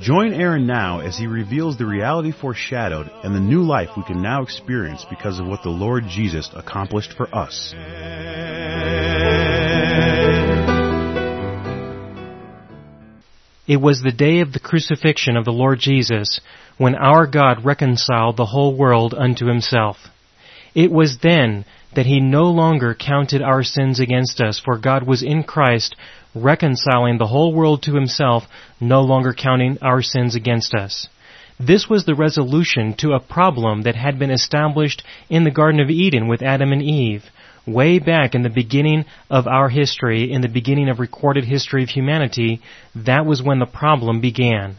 Join Aaron now as he reveals the reality foreshadowed and the new life we can now experience because of what the Lord Jesus accomplished for us. It was the day of the crucifixion of the Lord Jesus when our God reconciled the whole world unto himself. It was then that he no longer counted our sins against us, for God was in Christ reconciling the whole world to himself, no longer counting our sins against us. This was the resolution to a problem that had been established in the Garden of Eden with Adam and Eve way back in the beginning of our history, in the beginning of recorded history of humanity, that was when the problem began.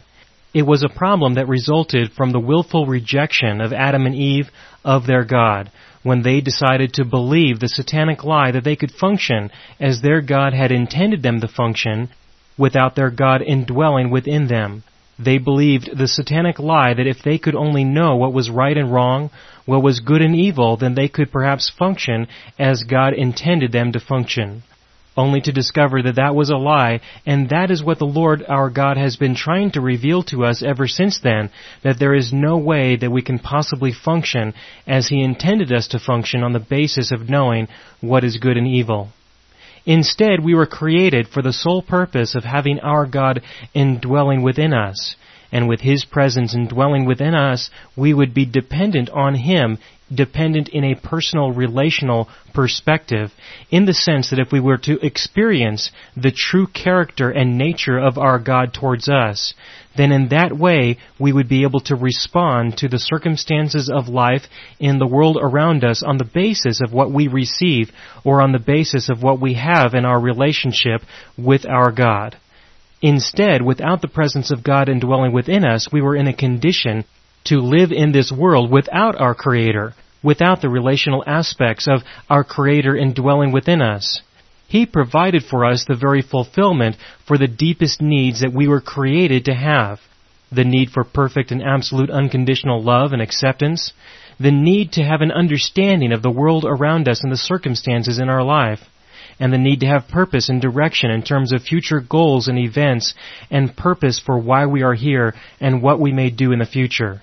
It was a problem that resulted from the willful rejection of Adam and Eve of their God, when they decided to believe the satanic lie that they could function as their God had intended them to function without their God indwelling within them. They believed the satanic lie that if they could only know what was right and wrong, what was good and evil, then they could perhaps function as God intended them to function. Only to discover that that was a lie, and that is what the Lord our God has been trying to reveal to us ever since then, that there is no way that we can possibly function as He intended us to function on the basis of knowing what is good and evil. Instead, we were created for the sole purpose of having our God indwelling within us. And with His presence indwelling within us, we would be dependent on Him dependent in a personal relational perspective in the sense that if we were to experience the true character and nature of our God towards us, then in that way we would be able to respond to the circumstances of life in the world around us on the basis of what we receive or on the basis of what we have in our relationship with our God. Instead, without the presence of God indwelling within us, we were in a condition to live in this world without our Creator, without the relational aspects of our Creator indwelling within us. He provided for us the very fulfillment for the deepest needs that we were created to have. The need for perfect and absolute unconditional love and acceptance. The need to have an understanding of the world around us and the circumstances in our life. And the need to have purpose and direction in terms of future goals and events and purpose for why we are here and what we may do in the future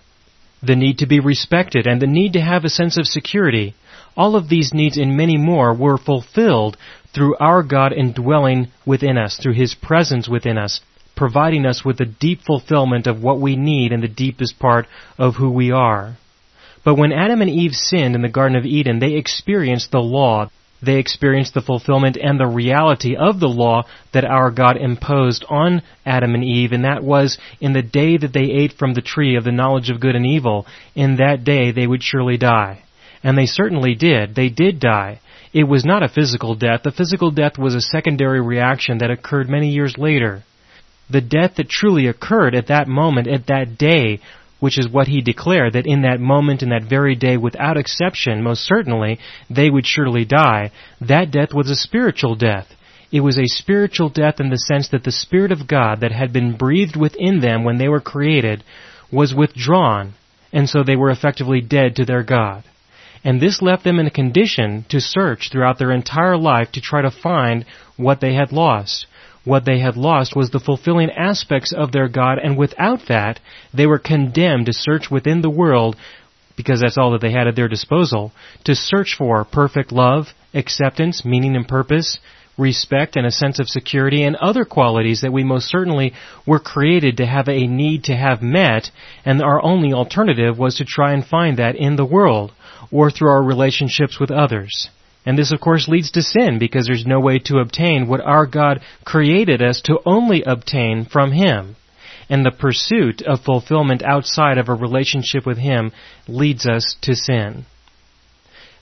the need to be respected, and the need to have a sense of security. All of these needs and many more were fulfilled through our God indwelling within us, through His presence within us, providing us with the deep fulfillment of what we need in the deepest part of who we are. But when Adam and Eve sinned in the Garden of Eden, they experienced the law, they experienced the fulfillment and the reality of the law that our God imposed on Adam and Eve, and that was in the day that they ate from the tree of the knowledge of good and evil, in that day they would surely die. And they certainly did. They did die. It was not a physical death. The physical death was a secondary reaction that occurred many years later. The death that truly occurred at that moment, at that day, which is what he declared, that in that moment, in that very day, without exception, most certainly, they would surely die. That death was a spiritual death. It was a spiritual death in the sense that the Spirit of God that had been breathed within them when they were created was withdrawn, and so they were effectively dead to their God. And this left them in a condition to search throughout their entire life to try to find what they had lost. What they had lost was the fulfilling aspects of their God, and without that, they were condemned to search within the world, because that's all that they had at their disposal, to search for perfect love, acceptance, meaning and purpose, respect and a sense of security and other qualities that we most certainly were created to have a need to have met, and our only alternative was to try and find that in the world, or through our relationships with others. And this of course leads to sin because there's no way to obtain what our God created us to only obtain from Him. And the pursuit of fulfillment outside of a relationship with Him leads us to sin.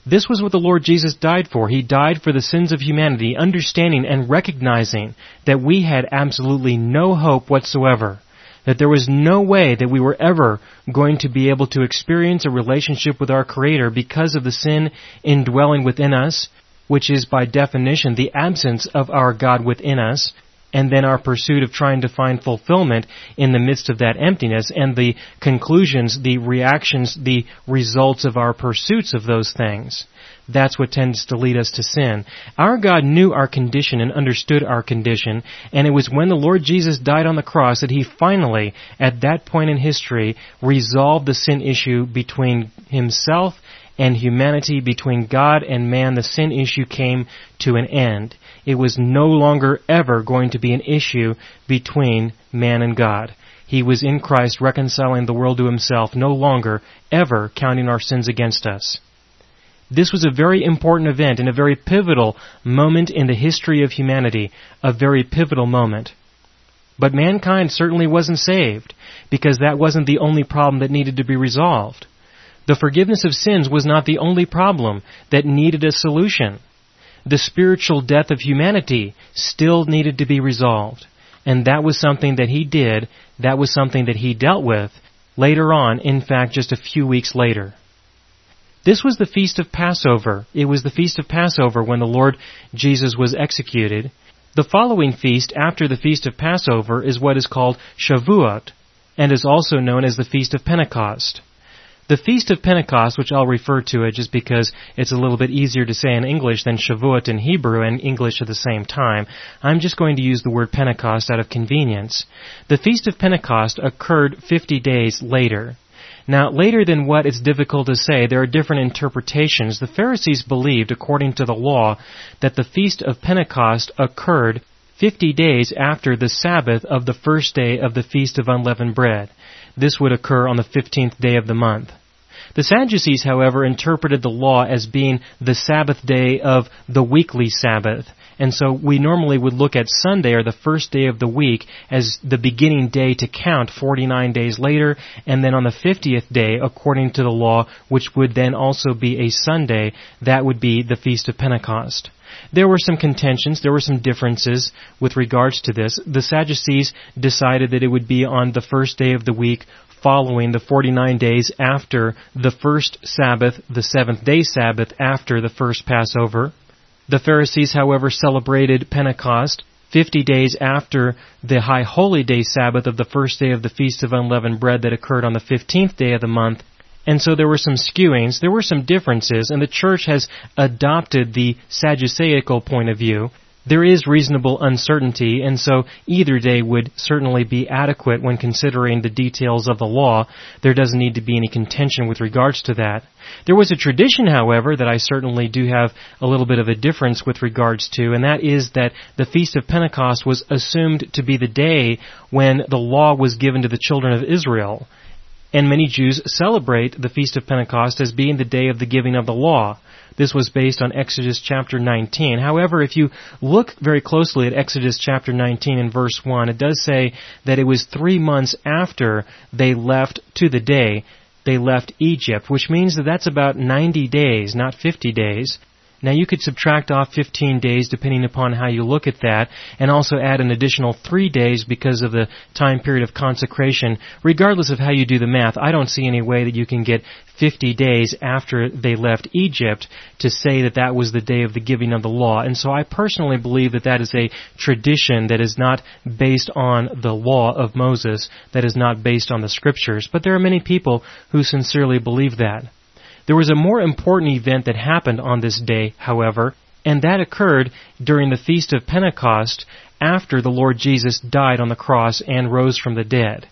This was what the Lord Jesus died for. He died for the sins of humanity, understanding and recognizing that we had absolutely no hope whatsoever. That there was no way that we were ever going to be able to experience a relationship with our Creator because of the sin indwelling within us, which is by definition the absence of our God within us, and then our pursuit of trying to find fulfillment in the midst of that emptiness, and the conclusions, the reactions, the results of our pursuits of those things that's what tends to lead us to sin. Our God knew our condition and understood our condition, and it was when the Lord Jesus died on the cross that He finally, at that point in history, resolved the sin issue between Himself and humanity, between God and man. The sin issue came to an end. It was no longer ever going to be an issue between man and God. He was in Christ reconciling the world to Himself, no longer ever counting our sins against us. This was a very important event and a very pivotal moment in the history of humanity, a very pivotal moment. But mankind certainly wasn't saved, because that wasn't the only problem that needed to be resolved. The forgiveness of sins was not the only problem that needed a solution. The spiritual death of humanity still needed to be resolved. And that was something that he did, that was something that he dealt with later on, in fact, just a few weeks later. This was the feast of Passover. It was the feast of Passover when the Lord Jesus was executed. The following feast after the feast of Passover is what is called Shavuot, and is also known as the feast of Pentecost. The Feast of Pentecost, which I'll refer to it just because it's a little bit easier to say in English than Shavuot in Hebrew and English at the same time, I'm just going to use the word Pentecost out of convenience. The Feast of Pentecost occurred 50 days later. Now, later than what it's difficult to say, there are different interpretations. The Pharisees believed, according to the law, that the Feast of Pentecost occurred 50 days after the Sabbath of the first day of the Feast of Unleavened Bread. This would occur on the 15th day of the month. The Sadducees, however, interpreted the law as being the Sabbath day of the weekly Sabbath. And so we normally would look at Sunday or the first day of the week as the beginning day to count 49 days later, and then on the 50th day, according to the law, which would then also be a Sunday, that would be the Feast of Pentecost. There were some contentions, there were some differences with regards to this. The Sadducees decided that it would be on the first day of the week following the 49 days after the first Sabbath, the seventh day Sabbath after the first Passover. The Pharisees, however, celebrated Pentecost 50 days after the High Holy Day Sabbath of the first day of the Feast of Unleavened Bread that occurred on the 15th day of the month. And so there were some skewings, there were some differences, and the church has adopted the Sadduceical point of view there is reasonable uncertainty, and so either day would certainly be adequate when considering the details of the law. There doesn't need to be any contention with regards to that. There was a tradition, however, that I certainly do have a little bit of a difference with regards to, and that is that the Feast of Pentecost was assumed to be the day when the law was given to the children of Israel. And many Jews celebrate the Feast of Pentecost as being the day of the giving of the law. This was based on Exodus chapter 19. However, if you look very closely at Exodus chapter 19 and verse 1, it does say that it was three months after they left to the day they left Egypt, which means that that's about 90 days, not 50 days. Now you could subtract off 15 days depending upon how you look at that, and also add an additional 3 days because of the time period of consecration. Regardless of how you do the math, I don't see any way that you can get 50 days after they left Egypt to say that that was the day of the giving of the law. And so I personally believe that that is a tradition that is not based on the law of Moses, that is not based on the scriptures. But there are many people who sincerely believe that. There was a more important event that happened on this day, however, and that occurred during the Feast of Pentecost after the Lord Jesus died on the cross and rose from the dead.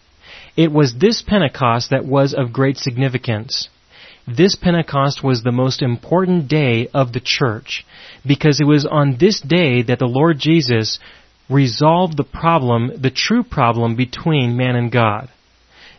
It was this Pentecost that was of great significance. This Pentecost was the most important day of the church because it was on this day that the Lord Jesus resolved the problem, the true problem between man and God.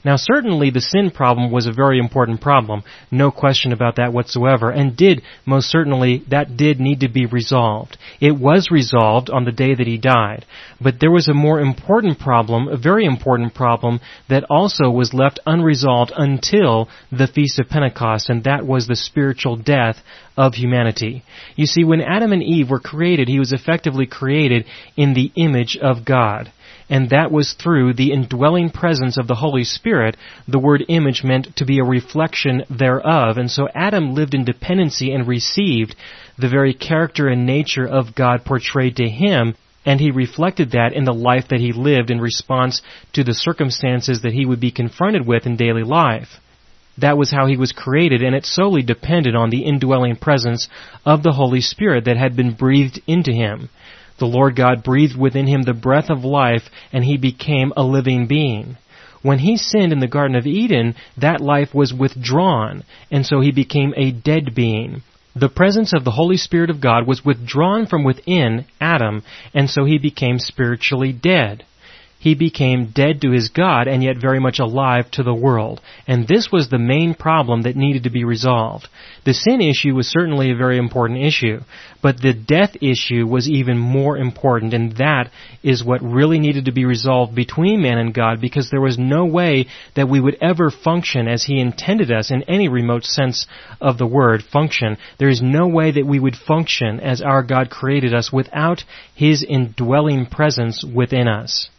Now certainly the sin problem was a very important problem, no question about that whatsoever, and did, most certainly, that did need to be resolved. It was resolved on the day that he died. But there was a more important problem, a very important problem, that also was left unresolved until the Feast of Pentecost, and that was the spiritual death of humanity. You see, when Adam and Eve were created, he was effectively created in the image of God. And that was through the indwelling presence of the Holy Spirit. The word image meant to be a reflection thereof, and so Adam lived in dependency and received the very character and nature of God portrayed to him, and he reflected that in the life that he lived in response to the circumstances that he would be confronted with in daily life. That was how he was created, and it solely depended on the indwelling presence of the Holy Spirit that had been breathed into him. The Lord God breathed within him the breath of life, and he became a living being. When he sinned in the Garden of Eden, that life was withdrawn, and so he became a dead being. The presence of the Holy Spirit of God was withdrawn from within Adam, and so he became spiritually dead he became dead to his God and yet very much alive to the world. And this was the main problem that needed to be resolved. The sin issue was certainly a very important issue, but the death issue was even more important, and that is what really needed to be resolved between man and God because there was no way that we would ever function as he intended us in any remote sense of the word function. There is no way that we would function as our God created us without his indwelling presence within us.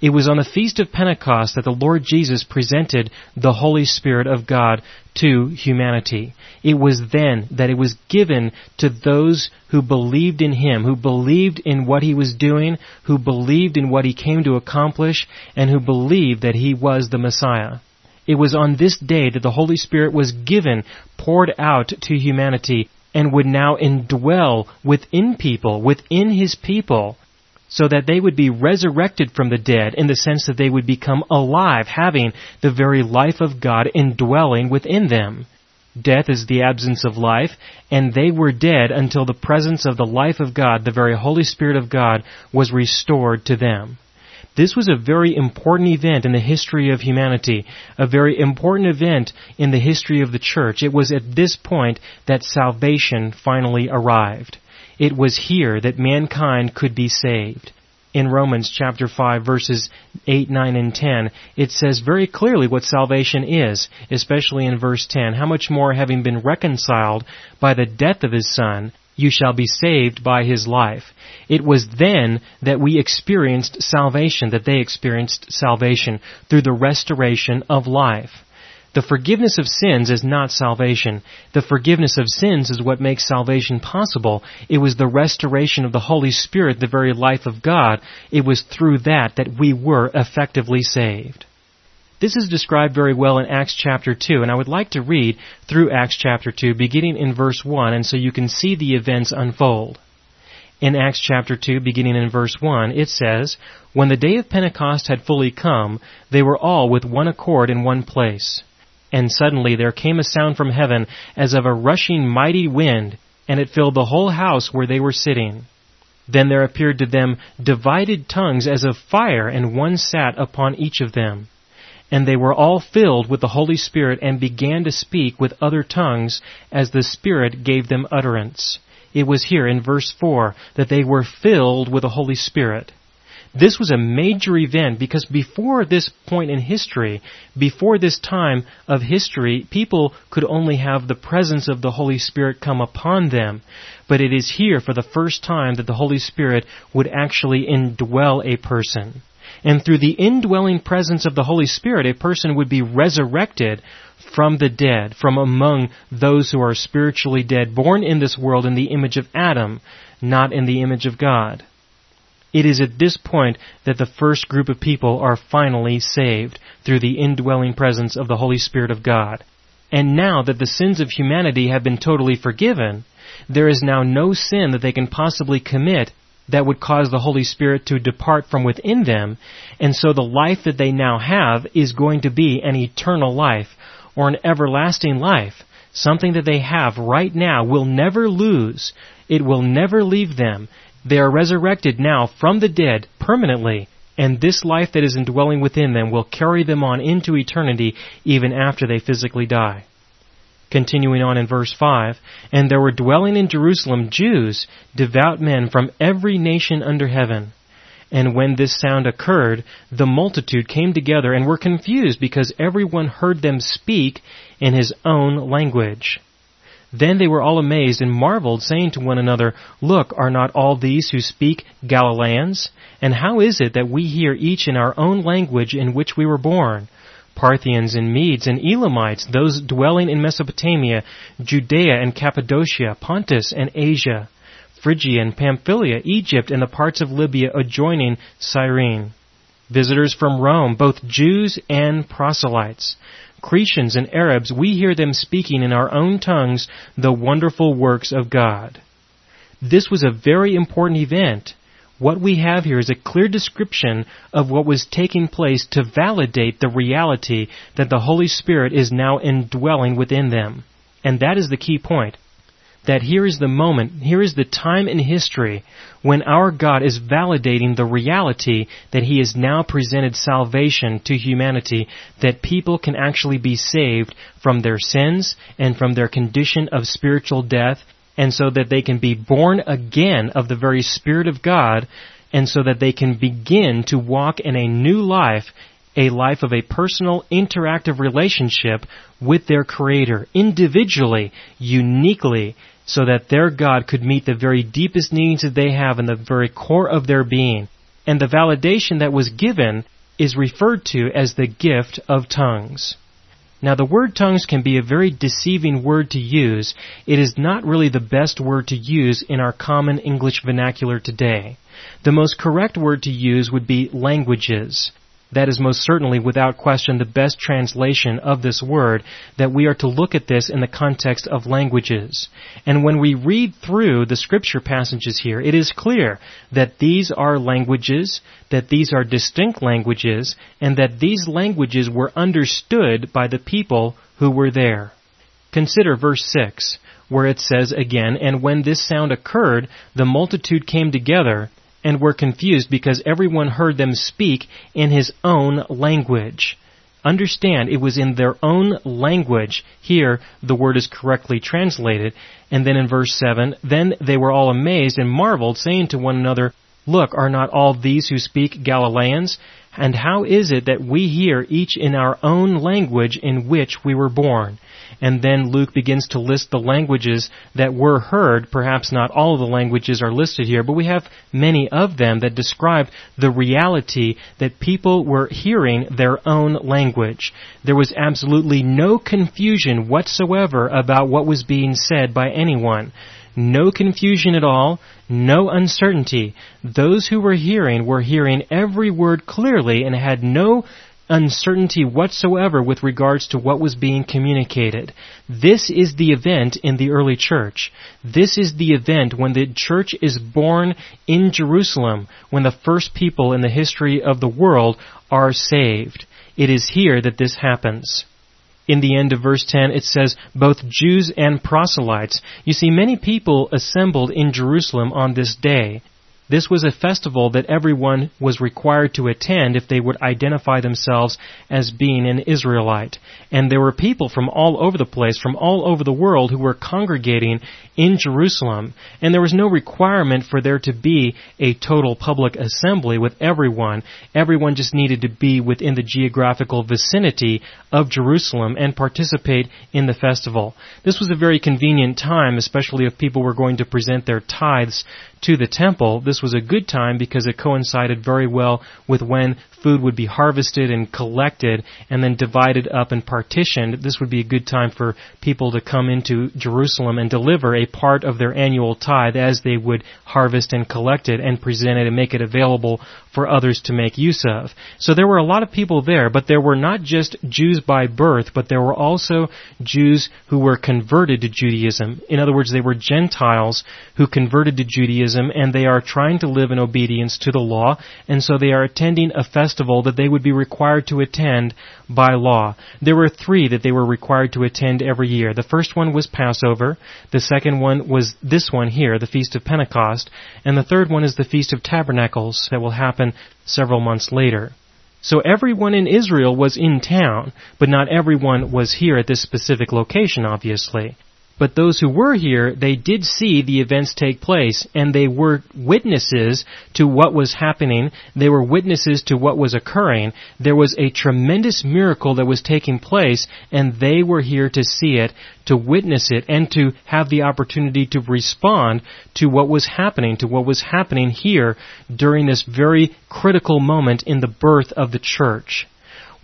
It was on the Feast of Pentecost that the Lord Jesus presented the Holy Spirit of God to humanity. It was then that it was given to those who believed in Him, who believed in what He was doing, who believed in what He came to accomplish, and who believed that He was the Messiah. It was on this day that the Holy Spirit was given, poured out to humanity, and would now indwell within people, within His people, so that they would be resurrected from the dead in the sense that they would become alive, having the very life of God indwelling within them. Death is the absence of life, and they were dead until the presence of the life of God, the very Holy Spirit of God, was restored to them. This was a very important event in the history of humanity, a very important event in the history of the church. It was at this point that salvation finally arrived. It was here that mankind could be saved. In Romans chapter 5 verses 8, 9, and 10, it says very clearly what salvation is, especially in verse 10. How much more having been reconciled by the death of his son, you shall be saved by his life. It was then that we experienced salvation, that they experienced salvation through the restoration of life. The forgiveness of sins is not salvation. The forgiveness of sins is what makes salvation possible. It was the restoration of the Holy Spirit, the very life of God. It was through that that we were effectively saved. This is described very well in Acts chapter 2, and I would like to read through Acts chapter 2, beginning in verse 1, and so you can see the events unfold. In Acts chapter 2, beginning in verse 1, it says, When the day of Pentecost had fully come, they were all with one accord in one place. And suddenly there came a sound from heaven as of a rushing mighty wind, and it filled the whole house where they were sitting. Then there appeared to them divided tongues as of fire, and one sat upon each of them. And they were all filled with the Holy Spirit and began to speak with other tongues as the Spirit gave them utterance. It was here in verse 4 that they were filled with the Holy Spirit. This was a major event because before this point in history, before this time of history, people could only have the presence of the Holy Spirit come upon them. But it is here for the first time that the Holy Spirit would actually indwell a person. And through the indwelling presence of the Holy Spirit, a person would be resurrected from the dead, from among those who are spiritually dead, born in this world in the image of Adam, not in the image of God. It is at this point that the first group of people are finally saved through the indwelling presence of the Holy Spirit of God. And now that the sins of humanity have been totally forgiven, there is now no sin that they can possibly commit that would cause the Holy Spirit to depart from within them, and so the life that they now have is going to be an eternal life, or an everlasting life. Something that they have right now will never lose. It will never leave them. They are resurrected now from the dead permanently, and this life that is indwelling within them will carry them on into eternity even after they physically die. Continuing on in verse 5, And there were dwelling in Jerusalem Jews, devout men from every nation under heaven. And when this sound occurred, the multitude came together and were confused because everyone heard them speak in his own language. Then they were all amazed and marveled, saying to one another, Look, are not all these who speak Galileans? And how is it that we hear each in our own language in which we were born? Parthians and Medes and Elamites, those dwelling in Mesopotamia, Judea and Cappadocia, Pontus and Asia, Phrygia and Pamphylia, Egypt and the parts of Libya adjoining Cyrene. Visitors from Rome, both Jews and proselytes. Cretians and Arabs, we hear them speaking in our own tongues the wonderful works of God. This was a very important event. What we have here is a clear description of what was taking place to validate the reality that the Holy Spirit is now indwelling within them. And that is the key point that here is the moment, here is the time in history when our God is validating the reality that He has now presented salvation to humanity, that people can actually be saved from their sins and from their condition of spiritual death, and so that they can be born again of the very Spirit of God, and so that they can begin to walk in a new life a life of a personal, interactive relationship with their Creator, individually, uniquely, so that their God could meet the very deepest needs that they have in the very core of their being. And the validation that was given is referred to as the gift of tongues. Now the word tongues can be a very deceiving word to use. It is not really the best word to use in our common English vernacular today. The most correct word to use would be languages. That is most certainly, without question, the best translation of this word, that we are to look at this in the context of languages. And when we read through the scripture passages here, it is clear that these are languages, that these are distinct languages, and that these languages were understood by the people who were there. Consider verse 6, where it says again, And when this sound occurred, the multitude came together, and were confused because everyone heard them speak in his own language. Understand, it was in their own language. Here, the word is correctly translated. And then in verse 7, then they were all amazed and marveled, saying to one another, Look, are not all these who speak Galileans? And how is it that we hear each in our own language in which we were born? And then Luke begins to list the languages that were heard. Perhaps not all of the languages are listed here, but we have many of them that describe the reality that people were hearing their own language. There was absolutely no confusion whatsoever about what was being said by anyone. No confusion at all, no uncertainty. Those who were hearing were hearing every word clearly and had no uncertainty whatsoever with regards to what was being communicated. This is the event in the early church. This is the event when the church is born in Jerusalem, when the first people in the history of the world are saved. It is here that this happens. In the end of verse 10, it says, both Jews and proselytes. You see, many people assembled in Jerusalem on this day. This was a festival that everyone was required to attend if they would identify themselves as being an Israelite. And there were people from all over the place, from all over the world, who were congregating in Jerusalem. And there was no requirement for there to be a total public assembly with everyone. Everyone just needed to be within the geographical vicinity of Jerusalem and participate in the festival. This was a very convenient time, especially if people were going to present their tithes to the temple, this was a good time because it coincided very well with when food would be harvested and collected and then divided up and partitioned. This would be a good time for people to come into Jerusalem and deliver a part of their annual tithe as they would harvest and collect it and present it and make it available for others to make use of. So there were a lot of people there, but there were not just Jews by birth, but there were also Jews who were converted to Judaism. In other words, they were Gentiles who converted to Judaism and they are trying to live in obedience to the law, and so they are attending a festival that they would be required to attend by law. There were three that they were required to attend every year. The first one was Passover, the second one was this one here, the Feast of Pentecost, and the third one is the Feast of Tabernacles that will happen several months later. So everyone in Israel was in town, but not everyone was here at this specific location, obviously. But those who were here, they did see the events take place, and they were witnesses to what was happening. They were witnesses to what was occurring. There was a tremendous miracle that was taking place, and they were here to see it, to witness it, and to have the opportunity to respond to what was happening, to what was happening here during this very critical moment in the birth of the church.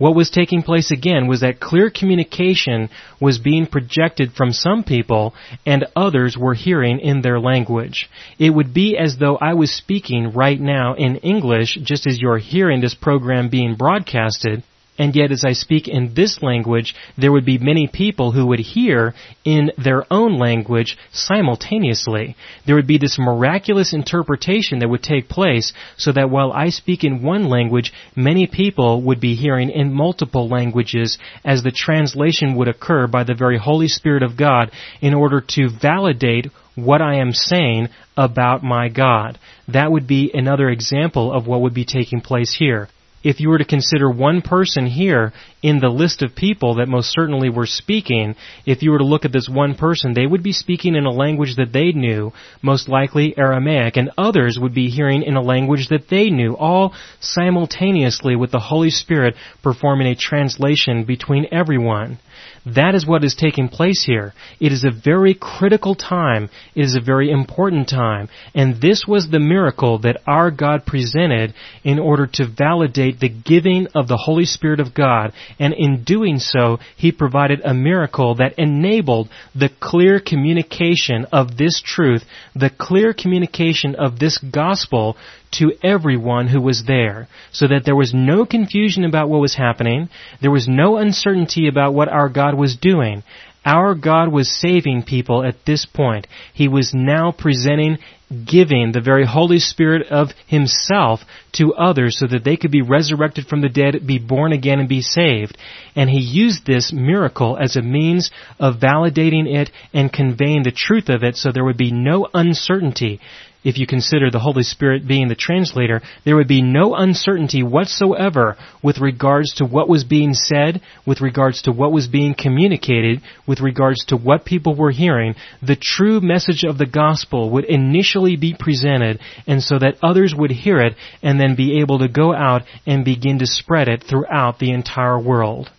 What was taking place again was that clear communication was being projected from some people and others were hearing in their language. It would be as though I was speaking right now in English just as you're hearing this program being broadcasted and yet, as I speak in this language, there would be many people who would hear in their own language simultaneously. There would be this miraculous interpretation that would take place so that while I speak in one language, many people would be hearing in multiple languages as the translation would occur by the very Holy Spirit of God in order to validate what I am saying about my God. That would be another example of what would be taking place here if you were to consider one person here in the list of people that most certainly were speaking, if you were to look at this one person, they would be speaking in a language that they knew, most likely Aramaic, and others would be hearing in a language that they knew, all simultaneously with the Holy Spirit performing a translation between everyone. That is what is taking place here. It is a very critical time. It is a very important time. And this was the miracle that our God presented in order to validate the giving of the Holy Spirit of God. And in doing so, He provided a miracle that enabled the clear communication of this truth, the clear communication of this gospel to everyone who was there, so that there was no confusion about what was happening, there was no uncertainty about what our God was doing. Our God was saving people at this point. He was now presenting, giving the very Holy Spirit of Himself to others so that they could be resurrected from the dead, be born again, and be saved. And He used this miracle as a means of validating it and conveying the truth of it so there would be no uncertainty if you consider the Holy Spirit being the translator, there would be no uncertainty whatsoever with regards to what was being said, with regards to what was being communicated, with regards to what people were hearing. The true message of the gospel would initially be presented, and so that others would hear it and then be able to go out and begin to spread it throughout the entire world.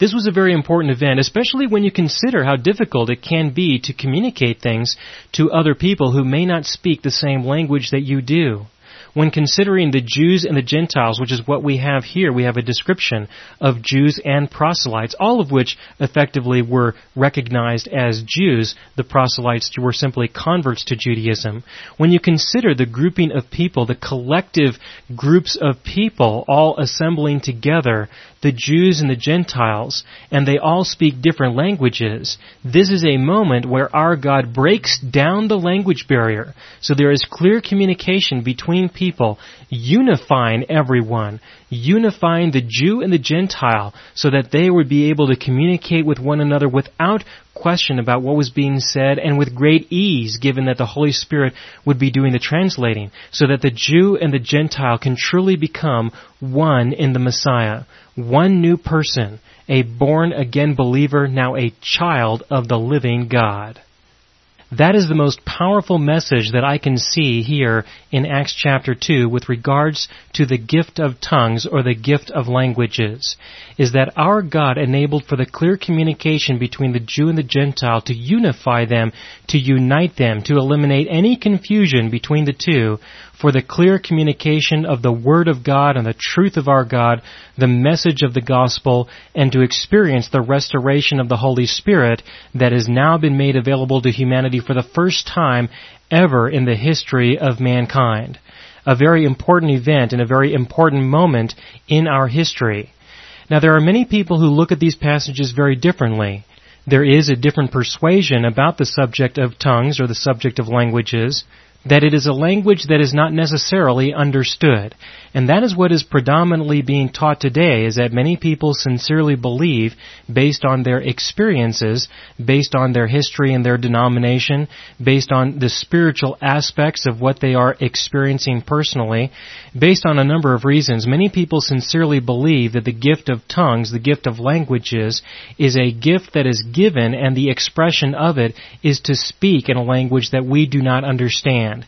This was a very important event, especially when you consider how difficult it can be to communicate things to other people who may not speak the same language that you do when considering the Jews and the Gentiles, which is what we have here, we have a description of Jews and proselytes, all of which effectively were recognized as Jews. The proselytes were simply converts to Judaism. When you consider the grouping of people, the collective groups of people all assembling together, the Jews and the Gentiles, and they all speak different languages, this is a moment where our God breaks down the language barrier. So there is clear communication between people unifying everyone, unifying the Jew and the Gentile so that they would be able to communicate with one another without question about what was being said and with great ease given that the Holy Spirit would be doing the translating so that the Jew and the Gentile can truly become one in the Messiah, one new person, a born again believer, now a child of the living God. That is the most powerful message that I can see here in Acts chapter 2 with regards to the gift of tongues or the gift of languages. Is that our God enabled for the clear communication between the Jew and the Gentile to unify them, to unite them, to eliminate any confusion between the two, for the clear communication of the Word of God and the truth of our God, the message of the gospel, and to experience the restoration of the Holy Spirit that has now been made available to humanity for the first time ever in the history of mankind. A very important event and a very important moment in our history. Now there are many people who look at these passages very differently. There is a different persuasion about the subject of tongues or the subject of languages that it is a language that is not necessarily understood. And that is what is predominantly being taught today is that many people sincerely believe based on their experiences, based on their history and their denomination, based on the spiritual aspects of what they are experiencing personally, based on a number of reasons. Many people sincerely believe that the gift of tongues, the gift of languages, is a gift that is given and the expression of it is to speak in a language that we do not understand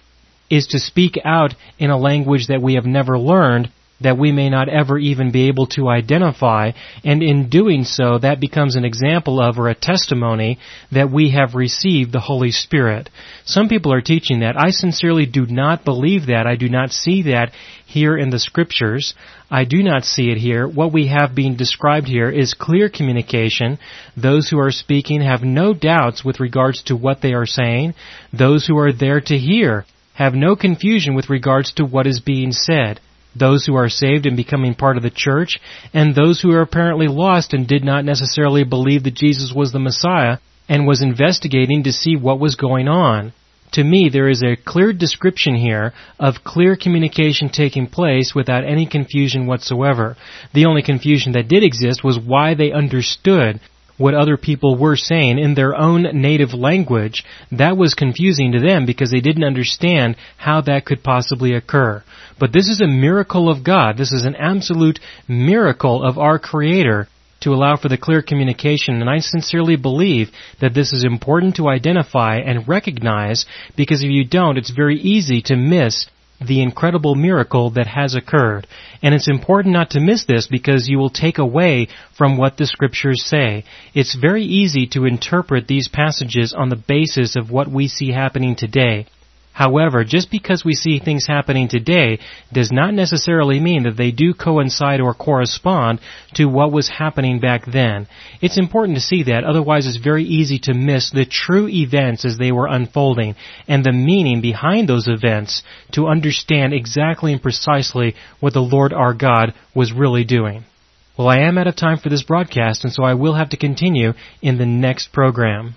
is to speak out in a language that we have never learned that we may not ever even be able to identify, and in doing so, that becomes an example of or a testimony that we have received the Holy Spirit. Some people are teaching that. I sincerely do not believe that. I do not see that here in the scriptures. I do not see it here. What we have being described here is clear communication. Those who are speaking have no doubts with regards to what they are saying. Those who are there to hear have no confusion with regards to what is being said. Those who are saved and becoming part of the church, and those who are apparently lost and did not necessarily believe that Jesus was the Messiah and was investigating to see what was going on. To me, there is a clear description here of clear communication taking place without any confusion whatsoever. The only confusion that did exist was why they understood what other people were saying in their own native language, that was confusing to them because they didn't understand how that could possibly occur. But this is a miracle of God. This is an absolute miracle of our Creator to allow for the clear communication, and I sincerely believe that this is important to identify and recognize because if you don't, it's very easy to miss the incredible miracle that has occurred. And it's important not to miss this because you will take away from what the scriptures say. It's very easy to interpret these passages on the basis of what we see happening today. However, just because we see things happening today does not necessarily mean that they do coincide or correspond to what was happening back then. It's important to see that, otherwise it's very easy to miss the true events as they were unfolding and the meaning behind those events to understand exactly and precisely what the Lord our God was really doing. Well, I am out of time for this broadcast, and so I will have to continue in the next program.